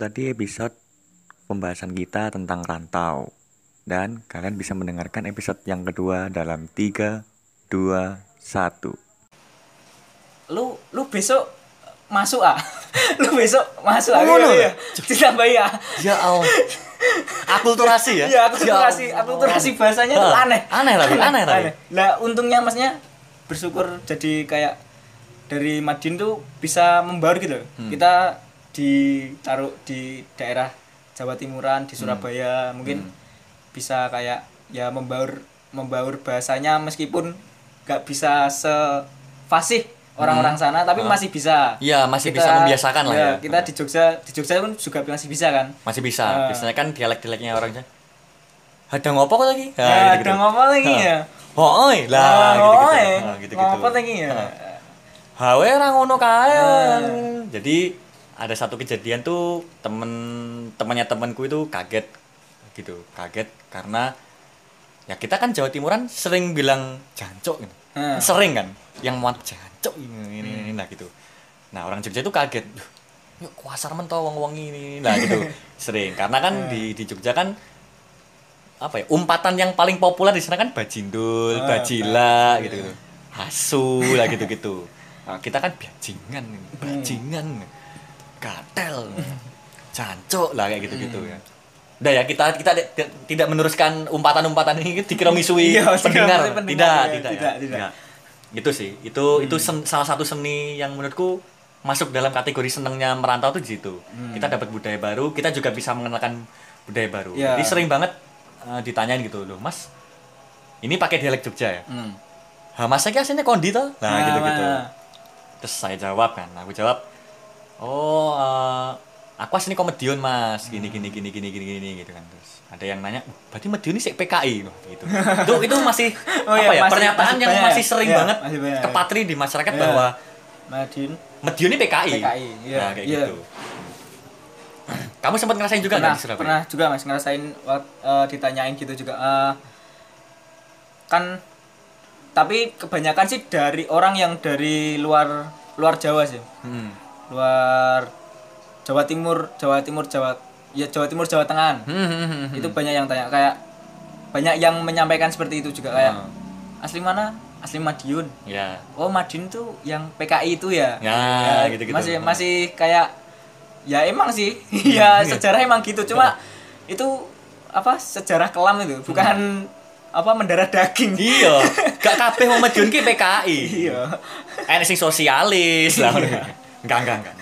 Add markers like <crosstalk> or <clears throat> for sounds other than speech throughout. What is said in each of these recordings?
Tadi episode pembahasan kita tentang rantau. Dan kalian bisa mendengarkan episode yang kedua dalam 3, 2, 1. lu lu besok masuk ah <laughs> lu besok masuk ah Oh, ngono iya, iya. <laughs> ditambah ya Ya Allah. Akulturasi ya? <laughs> iya akulturasi Ya akulturasi bahasanya tuh aneh aneh tapi, aneh tapi. nah untungnya masnya bersyukur jadi kayak dari Madin tuh bisa membaur gitu Hmm. kita ditaruh di daerah Jawa Timuran Hmm. di Surabaya mungkin bisa kayak ya membaur membaur bahasanya meskipun nggak bisa sefasih orang-orang sana tapi masih bisa Hmm. Iya, masih bisa membiasakan lah ya. kita di Jogja di Jogja pun juga masih bisa kan Masih bisa. Ah. Biasanya kan dialek-dialeknya orangnya. Ada ngopo kok lagi? ya gitu-gitu. ada ngapa lagi ya Oh, oi lah Ah, gitu-gitu. Ah, ngapa lagi ya Hawe ora ngono kae. Ah. Jadi ada satu kejadian tuh temen temannya temanku itu kaget gitu. Kaget karena ya kita kan Jawa Timuran sering bilang jancok gitu. Hmm. sering kan yang muat jancok ini ini, ini lah gitu. Nah orang Jogja itu kaget "Duh, yuk kuasar mentau wong wong ini lah gitu. <laughs> Sering karena kan di di Jogja kan apa ya umpatan yang paling populer di sana kan bajindul Ah, bajila gitu gitu hasu lah gitu gitu nah, kita kan bajingan bajingan gatel jancok lah kayak gitu gitu ya udah ya kita kita ti- tidak meneruskan umpatan-umpatan ini dikira misui Iya, pendengar. tidak ya. tidak Tidak, ya. tidak. Enggak. gitu sih itu itu sen- salah satu seni yang menurutku masuk dalam kategori senengnya merantau tuh di situ kita dapat budaya baru kita juga bisa mengenalkan budaya baru Iya. jadi sering banget eh, ditanyain gitu loh mas ini pakai dialek Jogja ya Hmm. ha ki aslinya kondi toh nah, Nah, gitu gitu nah. terus saya jawab kan aku jawab oh eh, aku aslinya komedian mas. Gini gini gini gini gini gini gitu kan terus. Ada yang nanya "Uh, berarti Medion ini sih PKI Wah, gitu. Itu itu masih Oh apa iya, ya masih- pernyataan masih yang banyak. masih sering Iya, banget masih banyak ya. kepatri di masyarakat Iya. bahwa Madin Medion ini PKI PKI, iya, nah kayak iya. gitu. Kamu sempat ngerasain juga pernah di Surabaya? pernah juga mas ngerasain eh, ditanyain gitu juga Eh, kan tapi kebanyakan sih dari orang yang dari luar luar Jawa sih. Hmm. Luar Jawa Timur Jawa Timur Jawa ya Jawa Timur Jawa Tengah Hmm, hmm, hmm, hmm. itu banyak yang tanya kayak banyak yang menyampaikan seperti itu juga kayak Hmm. asli mana? Asli Madiun. Ya. Oh Madiun tuh yang PKI itu ya? Ya, gitu-gitu. masih masih kayak ya emang sih. <laughs> Ya sejarah emang gitu. Cuma itu apa sejarah kelam itu bukan apa mendarah daging. Iya. <laughs> Gak kabeh wong Medion ki PKI iya. Enek sing sosialis lah. Iya. Enggak enggak enggak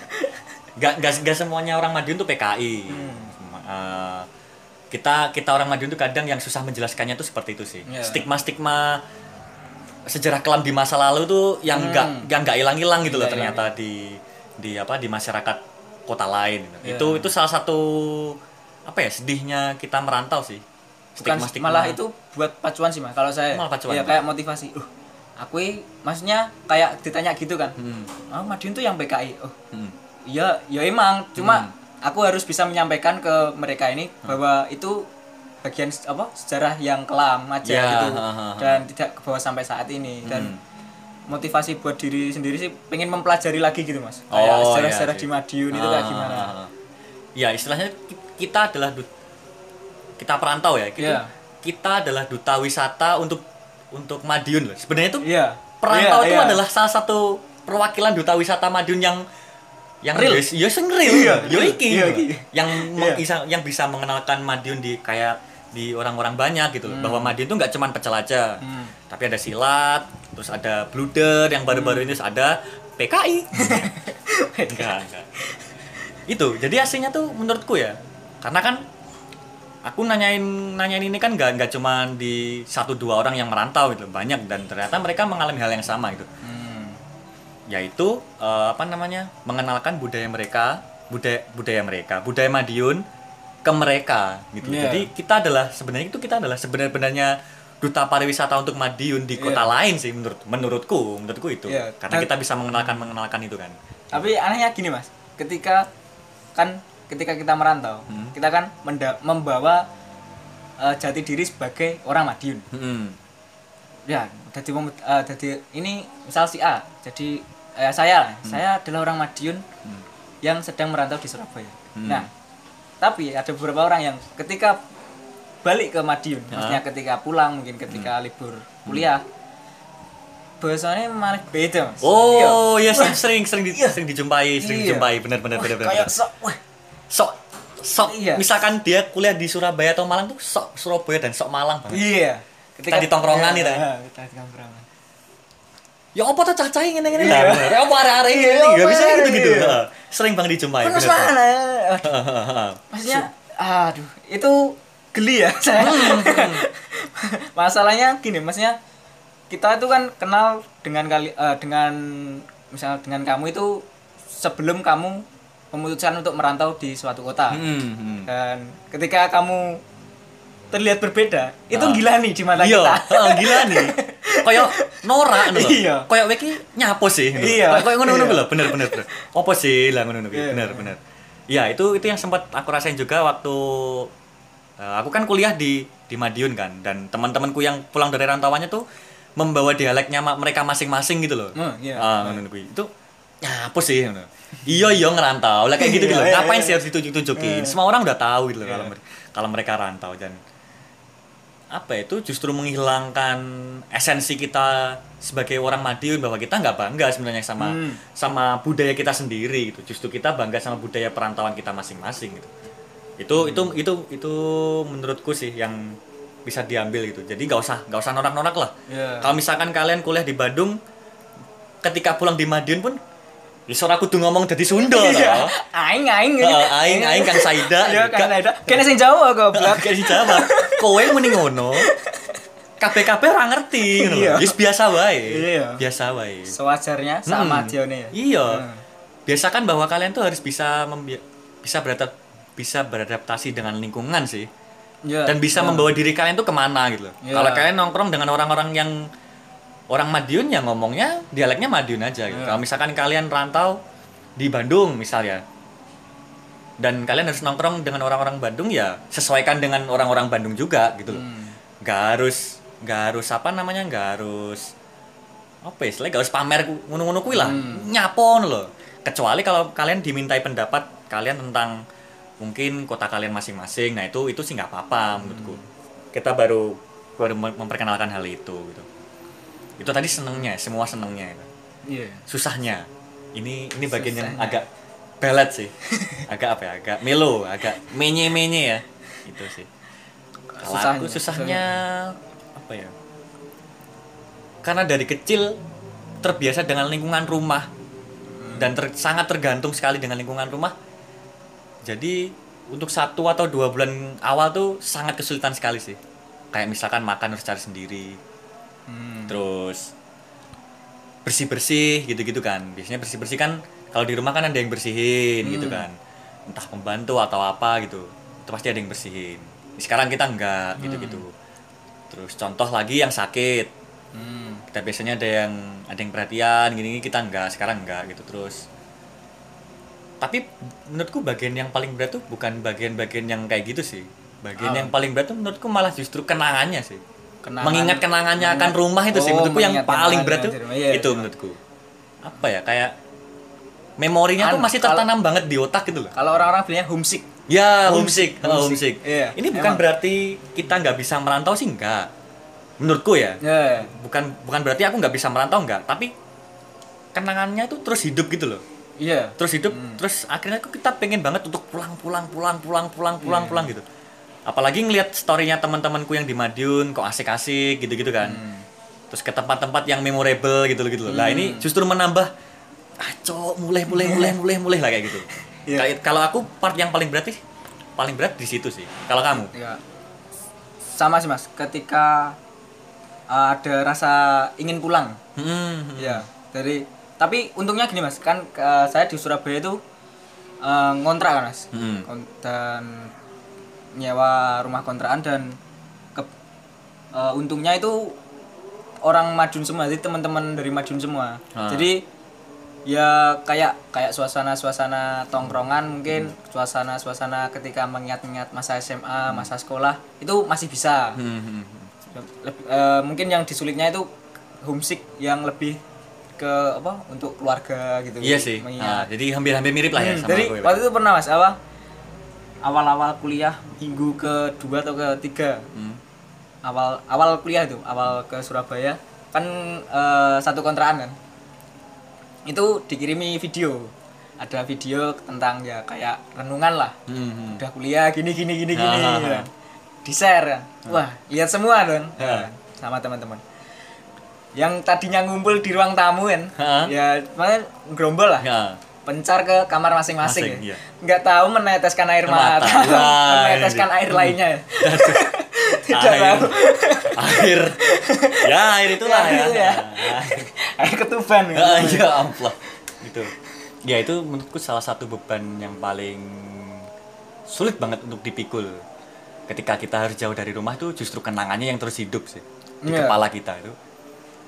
enggak enggak, enggak semuanya orang Madiun tuh PKI Hmm. Eh, kita kita orang Madiun tuh kadang yang susah menjelaskannya tuh seperti itu sih Iya. stigma stigma sejarah kelam di masa lalu tuh yang enggak Hmm. yang enggak hilang-hilang gitu loh Nggak ternyata di di apa di masyarakat kota lain Iya. itu itu salah satu apa ya sedihnya kita merantau sih bukan Stigma-stigma. malah itu buat pacuan sih mas kalau saya Malah pacuan. ya kayak motivasi uh aku maksudnya kayak ditanya gitu kan Hmm. oh Madiun tuh yang PKI oh Hmm. iya ya emang cuma aku harus bisa menyampaikan ke mereka ini bahwa itu bagian apa sejarah yang kelam aja Ya, gitu ha, ha, ha. dan tidak ke bawah sampai saat ini dan motivasi buat diri sendiri sih pengen mempelajari lagi gitu mas kayak Oh, sejarah-sejarah iya di. Madiun itu kayak Ah, gimana ah, ah. Ya istilahnya ki- kita adalah kita perantau ya. Kita, Iya. kita adalah duta wisata untuk untuk Madiun loh. Sebenarnya itu iya perantau Iya, itu iya. adalah salah satu perwakilan duta wisata Madiun yang yang Real. yes- ya sing real. Iya, Yo iki Iya, iki. Yang meng- Iya. bisa yang bisa mengenalkan Madiun di kayak di orang-orang banyak gitu loh. Bahwa Madiun itu nggak cuma pecel aja. Hmm. Tapi ada silat, terus ada bluder yang baru-baru ini terus ada PKI. <laughs> enggak, enggak. Itu, jadi aslinya tuh menurutku ya. Karena kan aku nanyain nanyain ini kan nggak nggak cuma di satu dua orang yang merantau gitu, banyak dan ternyata mereka mengalami hal yang sama gitu. Hmm. Yaitu eh, apa namanya? mengenalkan budaya mereka, budaya budaya mereka, budaya Madiun ke mereka gitu. Iya. Jadi kita adalah sebenarnya itu kita adalah sebenarnya duta pariwisata untuk Madiun di kota Iya. lain sih menurut menurutku, menurutku itu. Iya. Karena kita bisa mengenalkan mengenalkan itu kan. Tapi anehnya gini mas, ketika kan ketika kita merantau, Hmm. kita kan membawa eh, jati diri sebagai orang Madiun. Hmm. Ya, jadi mem- eh, jadi ini misal si A, jadi eh, saya, lah, saya adalah orang Madiun. yang sedang merantau di Surabaya. Hmm. Nah, tapi ada beberapa orang yang ketika balik ke Madiun, Ya. maksudnya ketika pulang mungkin ketika libur kuliah, bahasanya malah beda mas. Iya. Oh, ya sering sering sering, di- sering dijumpai, sering Iya. dijumpai. Benar benar benar benar. kayak wah, Sok sok Iya. misalkan dia kuliah di Surabaya atau Malang tuh sok Surabaya dan sok Malang banget. iya. Kita di tongkrongan Iya, itu. iya, kita di tongkrongan. Ya apa tuh cacai ngene ngene Iya. lah. Ya apa arek-arek Iya, ini enggak apa bisa gitu gitu. iya. Sering banget dijumpai. Terus mana? Bang. Maksudnya, aduh, itu geli ya saya. Hmm, <laughs> Masalahnya gini, maksudnya kita itu kan kenal dengan kali eh, dengan misal dengan kamu itu sebelum kamu memutuskan untuk merantau di suatu kota. Hmm, hmm. Dan ketika kamu terlihat berbeda, itu Ah. gila nih di mata Iya, kita. heeh, gila nih. <laughs> Kayak norak ngono lho. Iya. Kayak kowe iki nyapo sih. ngono. Iya. Kayak- Kayak ngono-ngono Iya. bener bener bener. Apa sih lah ngono-ngono kuwi? Iya. Bener bener. Ya, itu itu yang sempat aku rasain juga waktu eh, aku kan kuliah di di Madiun kan dan teman-temanku yang pulang dari rantauannya tuh membawa dialeknya mereka masing-masing gitu loh. Hmm, iya. Ah, ngono kuwi. Itu nyapo sih ngono. Iya iya ngerantau. Lah kayak gitu gitu. Iya, iya, Ngapain iya. sih harus ditunjuk-tunjukin? Semua orang udah tahu gitu loh kalau kalau mereka rantau dan apa ya, itu justru menghilangkan esensi kita sebagai orang Madiun bahwa kita nggak bangga sebenarnya sama Hmm. sama budaya kita sendiri gitu justru kita bangga sama budaya perantauan kita masing-masing gitu itu Hmm. itu itu itu menurutku sih yang bisa diambil gitu jadi nggak usah nggak usah norak-norak lah Iya. kalau misalkan kalian kuliah di Bandung ketika pulang di Madiun pun suara aku tuh ngomong jadi Sunda Iya. toh. Aing aing. Heeh, aing aing Kang Saida Iya, kan Gak- ada. Kene sing Jawa goblok. <laughs> Gak dijawab. Kowe mending ngono. KPKP ora ngerti ngono. Iya. Wis biasa wae. Iya. Biasa wae. Sewajarnya sama Hmm. Dione ya. Iya. Hmm. Biasakan bahwa kalian tuh harus bisa bisa beradap bisa beradaptasi dengan lingkungan sih. Iya. Dan bisa Iya. membawa diri kalian tuh ke mana gitu loh. Iya. Kalau kalian nongkrong dengan orang-orang yang orang Madiun ya ngomongnya dialeknya Madiun aja gitu. Iya. Kalau misalkan kalian rantau di Bandung misalnya dan kalian harus nongkrong dengan orang-orang Bandung ya sesuaikan dengan orang-orang Bandung juga gitu loh. Hmm. Nggak harus nggak harus apa namanya nggak harus apa ya nggak harus pamer ngono-ngono kuwi lah Hmm. nyapo ngono loh kecuali kalau kalian dimintai pendapat kalian tentang mungkin kota kalian masing-masing nah itu itu sih nggak apa-apa menurutku kita baru baru mem- memperkenalkan hal itu gitu itu tadi senengnya semua senengnya itu. Iya. susahnya. Ini ini bagian yang Susahnya. agak belet sih. Agak apa ya? Agak melo agak menye menye ya. Itu sih. Kalau Susahnya, aku susahnya apa ya? Karena dari kecil terbiasa dengan lingkungan rumah. Dan ter- sangat tergantung sekali dengan lingkungan rumah. Jadi untuk satu atau dua bulan awal tuh sangat kesulitan sekali sih. Kayak misalkan makan harus cari sendiri Hmm. terus bersih bersih gitu gitu kan. Biasanya bersih bersih kan kalau di rumah kan ada yang bersihin gitu Hmm. kan. Entah pembantu atau apa gitu. Itu pasti ada yang bersihin. Sekarang kita enggak gitu gitu terus contoh lagi yang sakit. Hmm. kita biasanya ada yang ada yang perhatian gini, gini kita enggak. Sekarang enggak gitu. Terus tapi menurutku bagian yang paling berat tuh bukan bagian-bagian yang kayak gitu sih. Bagian Ah. yang paling berat tuh menurutku malah justru kenangannya sih Kenangan- mengingat kenangannya akan rumah itu sih Oh, menurutku yang mengingat paling berat tuh. Iya, itu iya. menurutku apa ya kayak memorinya tuh Anu, masih kalau- tertanam banget di otak gitu loh Kalau orang-orang bilangnya homesick. ya Homesick, homesick oh, homesick. homesick Iya, ini bukan emang. berarti kita nggak bisa merantau sih enggak menurutku ya Ya. bukan bukan berarti aku nggak bisa merantau enggak tapi kenangannya itu terus hidup gitu loh Iya. terus hidup Hmm. terus akhirnya kita pengen banget untuk pulang pulang pulang pulang pulang pulang Iya. pulang gitu apalagi ngelihat storynya teman-temanku yang di Madiun kok asik-asik gitu-gitu kan Hmm. terus ke tempat-tempat yang memorable gitu loh gitu loh lah ini Hmm. justru menambah ah cok mulai mulai mulai mulai mulai lah kayak gitu. Kayak- kalau aku part yang paling berat sih paling berat di situ sih kalau kamu Ya. Sama sih Mas, ketika uh, ada rasa ingin pulang. hmm, hmm. Ya, dari tapi untungnya gini Mas, kan uh, saya di Surabaya itu uh, ngontrak kan Mas. Hmm. Dan nyewa rumah kontrakan dan ke, uh, untungnya itu orang Madiun semua, jadi teman-teman dari Madiun semua. Ah. Jadi ya kayak kayak suasana-suasana tongkrongan mungkin suasana-suasana ketika mengingat-ingat masa SMA, masa sekolah itu masih bisa. Hmm, hmm, hmm. Lebih- eh, mungkin yang disulitnya itu homesick yang lebih ke apa untuk keluarga gitu Iya sih. Nah, jadi hampir-hampir mirip lah ya Hmm, sama jadi aku ya. waktu itu pernah mas apa awal-awal kuliah minggu kedua atau ketiga. Hmm. awal awal kuliah itu awal ke Surabaya. Kan eh, satu kontrakan kan? Itu dikirimi video. Ada video tentang ya kayak renungan lah. Hmm, hmm. udah kuliah gini gini gini gini Ah, ya. di share kan. Wah lihat semua dong Ah. sama teman-teman. Yang tadinya ngumpul di ruang tamu kan? Ya makanya gerombol lah. Pencar ke kamar masing-masing Masing, ya. iya. nggak tahu meneteskan air Mata. mata, Wah, <laughs> meneteskan ini. air lainnya ya. <laughs> tidak air, tahu air, ya air itulah Ya, ya. itu ya. <laughs> air ketuban ya. Ah, ya ampun. Gitu. Ya itu menurutku salah satu beban yang paling sulit banget untuk dipikul. Ketika kita harus jauh dari rumah tuh justru kenangannya yang terus hidup sih di Iya. kepala kita itu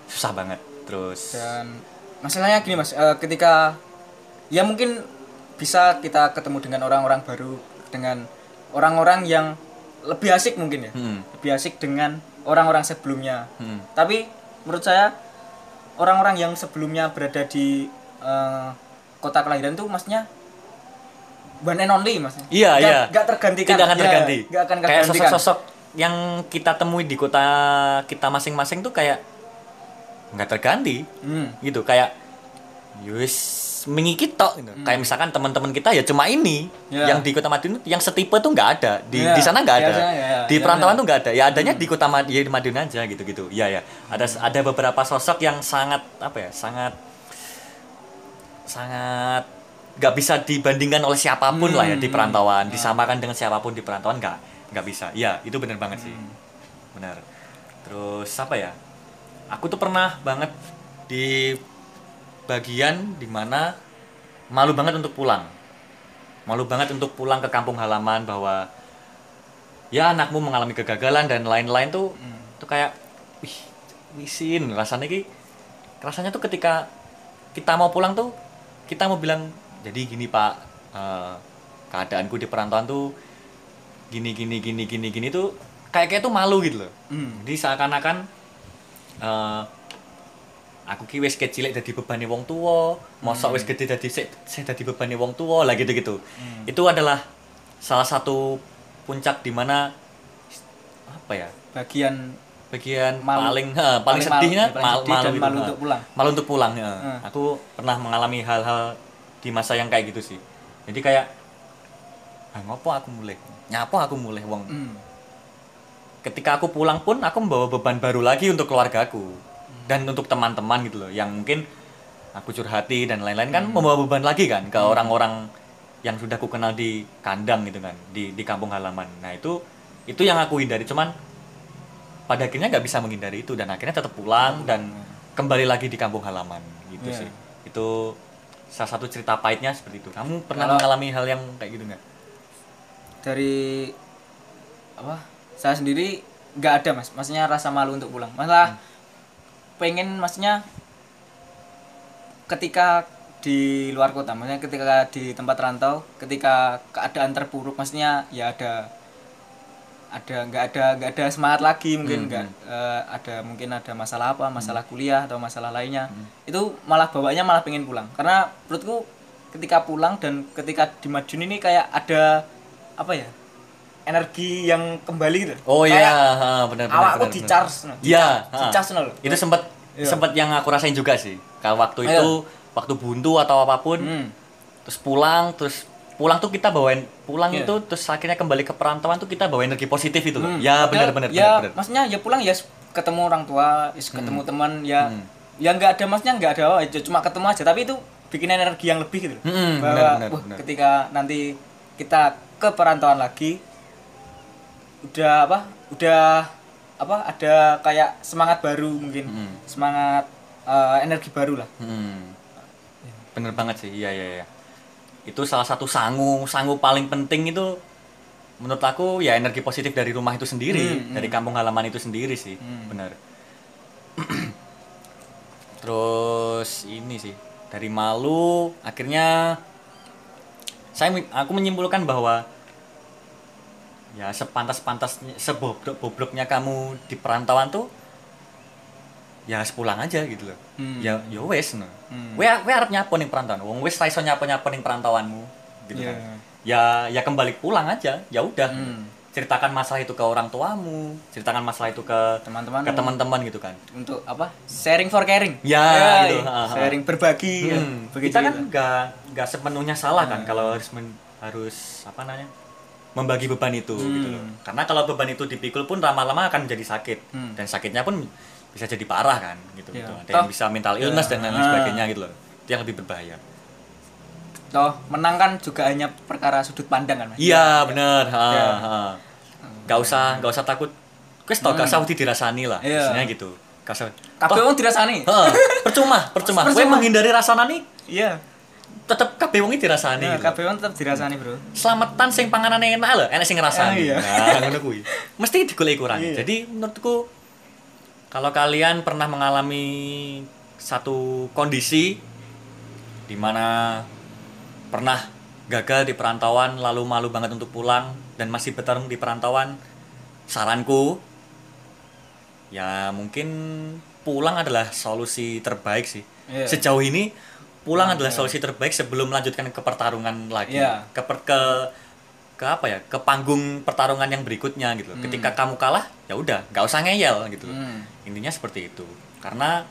susah banget. Terus dan masalahnya gini mas eh, ketika ya mungkin bisa kita ketemu dengan orang-orang baru dengan orang-orang yang lebih asik mungkin ya Hmm. lebih asik dengan orang-orang sebelumnya Hmm. tapi menurut saya orang-orang yang sebelumnya berada di eh, kota kelahiran tuh maksudnya one and only mas Iya, Nggak- iya. nggak tergantikan tidak akan Ya, terganti. nggak akan kayak sosok-sosok yang kita temui di kota kita masing-masing tuh kayak nggak terganti. Hmm. gitu kayak yus mengikit tok gitu. kayak misalkan teman-teman kita ya cuma ini Ya. yang di kota Madiun yang setipe tuh nggak ada. Di Ya, di sana nggak ada. biasanya ya, di ya, perantauan ya. tuh nggak ada. Ya adanya di kota Mad- ya, di Madiun aja gitu gitu ya ya. Ada ada beberapa sosok yang sangat apa ya sangat sangat nggak bisa dibandingkan oleh siapa pun lah ya di perantauan. Disamakan dengan siapa pun di perantauan nggak nggak bisa. Ya itu benar banget sih. Benar terus apa ya? Aku tuh pernah banget di bagian di mana malu banget untuk pulang. Malu banget untuk pulang ke kampung halaman bahwa ya anakmu mengalami kegagalan dan lain-lain tuh tuh kayak wih wisin. Rasanya ki rasanya tuh ketika kita mau pulang tuh kita mau bilang jadi gini pak eh, keadaanku di perantauan tuh gini gini gini gini gini tuh kayak kayak tuh malu gitu loh. Hmm. jadi seakan-akan eh aku ki wis kecil dadi bebane wong tua mosok wis gede dadi sik sik dadi bebane wong tua lah gitu-gitu itu adalah salah satu puncak di mana apa ya bagian bagian Malu. paling ha, paling, Paling malu, sedihnya ya, paling mal- sedih malu, dan gitu, malu untuk pulang. malu untuk pulang ya. Hmm. aku pernah mengalami hal-hal di masa yang kayak gitu sih jadi kayak ah ngopo aku mulai nyapo aku mulai wong Hmm. ketika aku pulang pun aku membawa beban baru lagi untuk keluargaku dan untuk teman-teman gitu loh yang mungkin aku curhati dan lain-lain kan membawa beban lagi kan ke orang-orang yang sudah aku kenal di kandang gitu kan di di kampung halaman. Nah itu itu yang aku hindari. Cuman pada akhirnya nggak bisa menghindari itu dan akhirnya tetap pulang dan kembali lagi di kampung halaman gitu Iya. sih. Itu salah satu cerita pahitnya seperti itu. Kamu pernah Kalau- mengalami hal yang kayak gitu nggak? Dari apa saya sendiri nggak ada mas. Maksudnya rasa malu untuk pulang. Malah pengen maksudnya ketika di luar kota maksudnya ketika di tempat rantau ketika keadaan terpuruk maksudnya ya ada ada nggak ada nggak ada semangat lagi mungkin nggak eh, ada mungkin ada masalah apa masalah kuliah atau masalah lainnya itu malah bawanya malah pengen pulang karena menurutku ketika pulang dan ketika di Madiun ini kayak ada apa ya energi yang kembali gitu Oh iya, benar benar. awakku di charge. Iya, di ha. charge loh. Itu sempat Iya. sempat yang aku rasain juga sih. Kalau waktu Iya. itu waktu buntu atau apa pun, Hmm. terus pulang, terus pulang tuh kita bawain pulang Iya. itu terus akhirnya kembali ke perantauan tuh kita bawa energi positif itu. Hmm. Ya benar Padahal benar ya benar. maksudnya ya pulang ya ketemu orang tua is ketemu teman ya Hmm. ya nggak ada maksudnya nggak ada oh, ya cuma ketemu aja tapi itu bikin energi yang lebih gitu loh. Hmm, bahwa benar, benar, wah, benar. ketika nanti kita ke perantauan lagi udah apa udah apa ada kayak semangat baru mungkin Hmm. semangat eh, energi baru lah Hmm. Bener banget sih, iya iya iya. Itu salah satu sangu, sangu paling penting itu menurut aku ya energi positif dari rumah itu sendiri, Hmm, dari kampung halaman itu sendiri sih, Hmm. benar. <clears throat> Terus ini sih dari malu akhirnya saya aku menyimpulkan bahwa ya sepantas-pantasnya sebobrok-bobroknya kamu di perantauan tuh ya sepulang aja gitu loh Hmm. ya ya wes no Hmm. we we arep ning perantauan wong wes ra iso nyapo nyapo ning perantauanmu gitu Iya. kan ya ya kembali pulang aja ya udah Hmm. ceritakan masalah itu ke orang tuamu ceritakan masalah itu ke Teman-teman. ke teman-teman gitu kan untuk apa sharing for caring Ya, gitu. iya. Ha. sharing berbagi ya. Hmm, begitu kita kan gitu. nggak nggak sepenuhnya salah kan Hmm. kalau harus men- harus apa namanya membagi beban itu Hmm. gitu loh karena kalau beban itu dipikul pun lama-lama akan jadi sakit Hmm. dan sakitnya pun bisa jadi parah kan gitu Iya. gitu ada yang bisa mental illness Iya. dan lain Ah. sebagainya gitu loh itu yang lebih berbahaya toh menang kan juga hanya perkara sudut pandang kan Mas? iya bener ha, Iya. ha. nggak usah nggak usah takut Wes tau gak usah dirasani lah Hmm. Istilahnya gitu gak usah Toh- wong dirasani Heeh, percuma percuma gue Percuma. menghindari rasanya iya tetep kabeh wong iki dirasani Nah, kabeh wong tetep dirasani bro Selametan sing panganane enak lho, enak sing ngrasani. Ah, iya. Nah, ngono kuwi. Mesti digoleki kurang. Iya. Jadi menurutku kalau kalian pernah mengalami satu kondisi di mana pernah gagal di perantauan lalu malu banget untuk pulang dan masih bertarung di perantauan, saranku ya mungkin pulang adalah solusi terbaik sih. Iya. Sejauh ini pulang adalah solusi terbaik sebelum melanjutkan ke pertarungan lagi. Iya. Ke per- ke ke apa ya? Ke panggung pertarungan yang berikutnya gitu loh. Ketika kamu kalah, ya udah, nggak usah ngeyel gitu loh. Hmm. Intinya seperti itu. Karena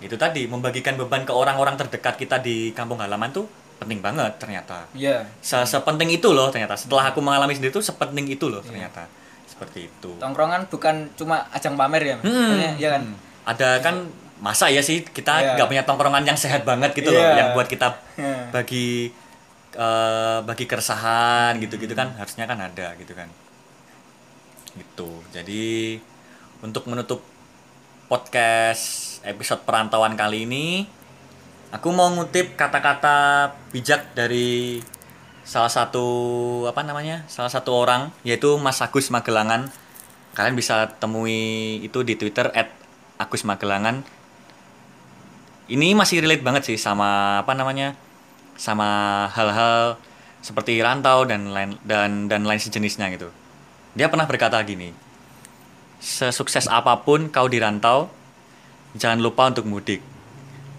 itu tadi membagikan beban ke orang-orang terdekat kita di kampung halaman tuh penting banget ternyata. iya Se sepenting itu loh ternyata. Setelah aku mengalami sendiri tuh sepenting itu loh ternyata. Seperti itu. tongkrongan bukan cuma ajang pamer ya? Hmm. Iya kan Ada kan masa ya sih kita Iya. nggak punya tongkrongan yang sehat banget gitu loh, Iya. yang buat kita Iya. bagi eh, bagi keresahan gitu-gitu kan harusnya kan ada gitu kan. Gitu. Jadi untuk menutup podcast episode perantauan kali ini aku mau ngutip kata-kata bijak dari salah satu apa namanya salah satu orang yaitu Mas Agus Magelangan kalian bisa temui itu di Twitter @agusmagelangan ini masih relate banget sih sama apa namanya sama hal-hal seperti rantau dan lain dan dan lain sejenisnya gitu dia pernah berkata gini sesukses apa pun kau di rantau jangan lupa untuk mudik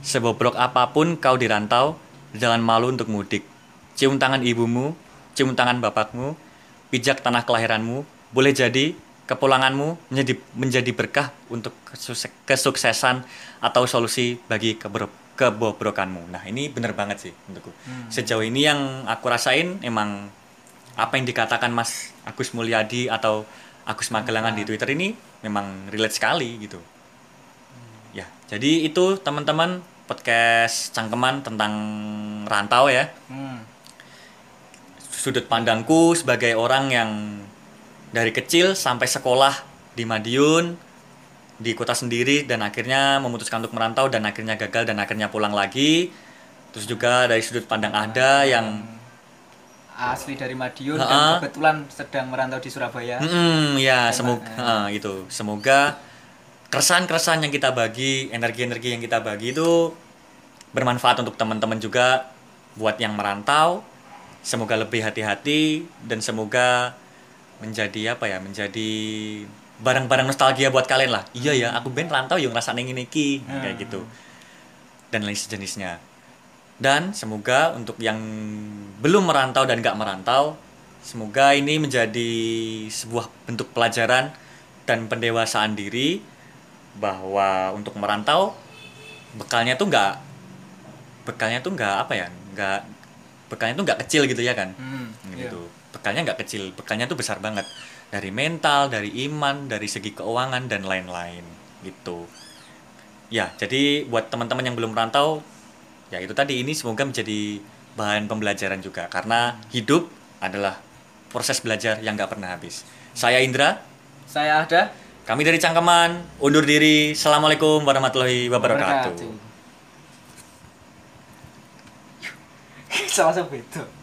Sebobrok apa pun kau di rantau, jangan malu untuk mudik. Cium tangan ibumu, cium tangan bapakmu, pijak tanah kelahiranmu, boleh jadi kepulanganmu menjadi menjadi berkah untuk kesuksesan atau solusi bagi keber- kebobrokanmu. Nah, ini bener banget sih menurutku. Sejauh ini yang aku rasain emang apa yang dikatakan Mas Agus Mulyadi atau Agus Magelangan di Twitter ini memang relate sekali gitu. Ya, jadi itu teman-teman podcast cangkeman tentang rantau ya. Hmm. Sudut pandangku sebagai orang yang dari kecil sampai sekolah di Madiun di kota sendiri dan akhirnya memutuskan untuk merantau dan akhirnya gagal dan akhirnya pulang lagi. Terus juga dari sudut pandang ada yang asli dari Madiun Ha-ha. dan kebetulan sedang merantau di Surabaya Mm, ya, Hebat, semoga ya. itu. Semoga keresahan-keresahan yang kita bagi, energi-energi yang kita bagi itu bermanfaat untuk teman-teman juga buat yang merantau. Semoga lebih hati-hati dan semoga menjadi apa ya? Menjadi barang-barang nostalgia buat kalian lah. Iya ya, aku ben rantau yang ngrasane ngene iki Hmm. kayak gitu. Dan lain sejenisnya. Dan semoga untuk yang belum merantau dan nggak merantau, semoga ini menjadi sebuah bentuk pelajaran dan pendewasaan diri bahwa untuk merantau bekalnya tuh nggak bekalnya tuh nggak apa ya nggak bekalnya tuh nggak kecil gitu ya kan Hmm, gitu bekalnya nggak kecil bekalnya tuh besar banget. Dari mental dari iman dari segi keuangan dan lain-lain gitu. Ya jadi buat teman-teman yang belum merantau ya itu tadi ini semoga menjadi bahan pembelajaran juga. Karena hidup adalah proses belajar yang nggak pernah habis. Saya Indra. Saya ada. Kami dari Cangkeman undur diri. Assalamualaikum warahmatullahi wabarakatuh. <laughs> Sama-sama itu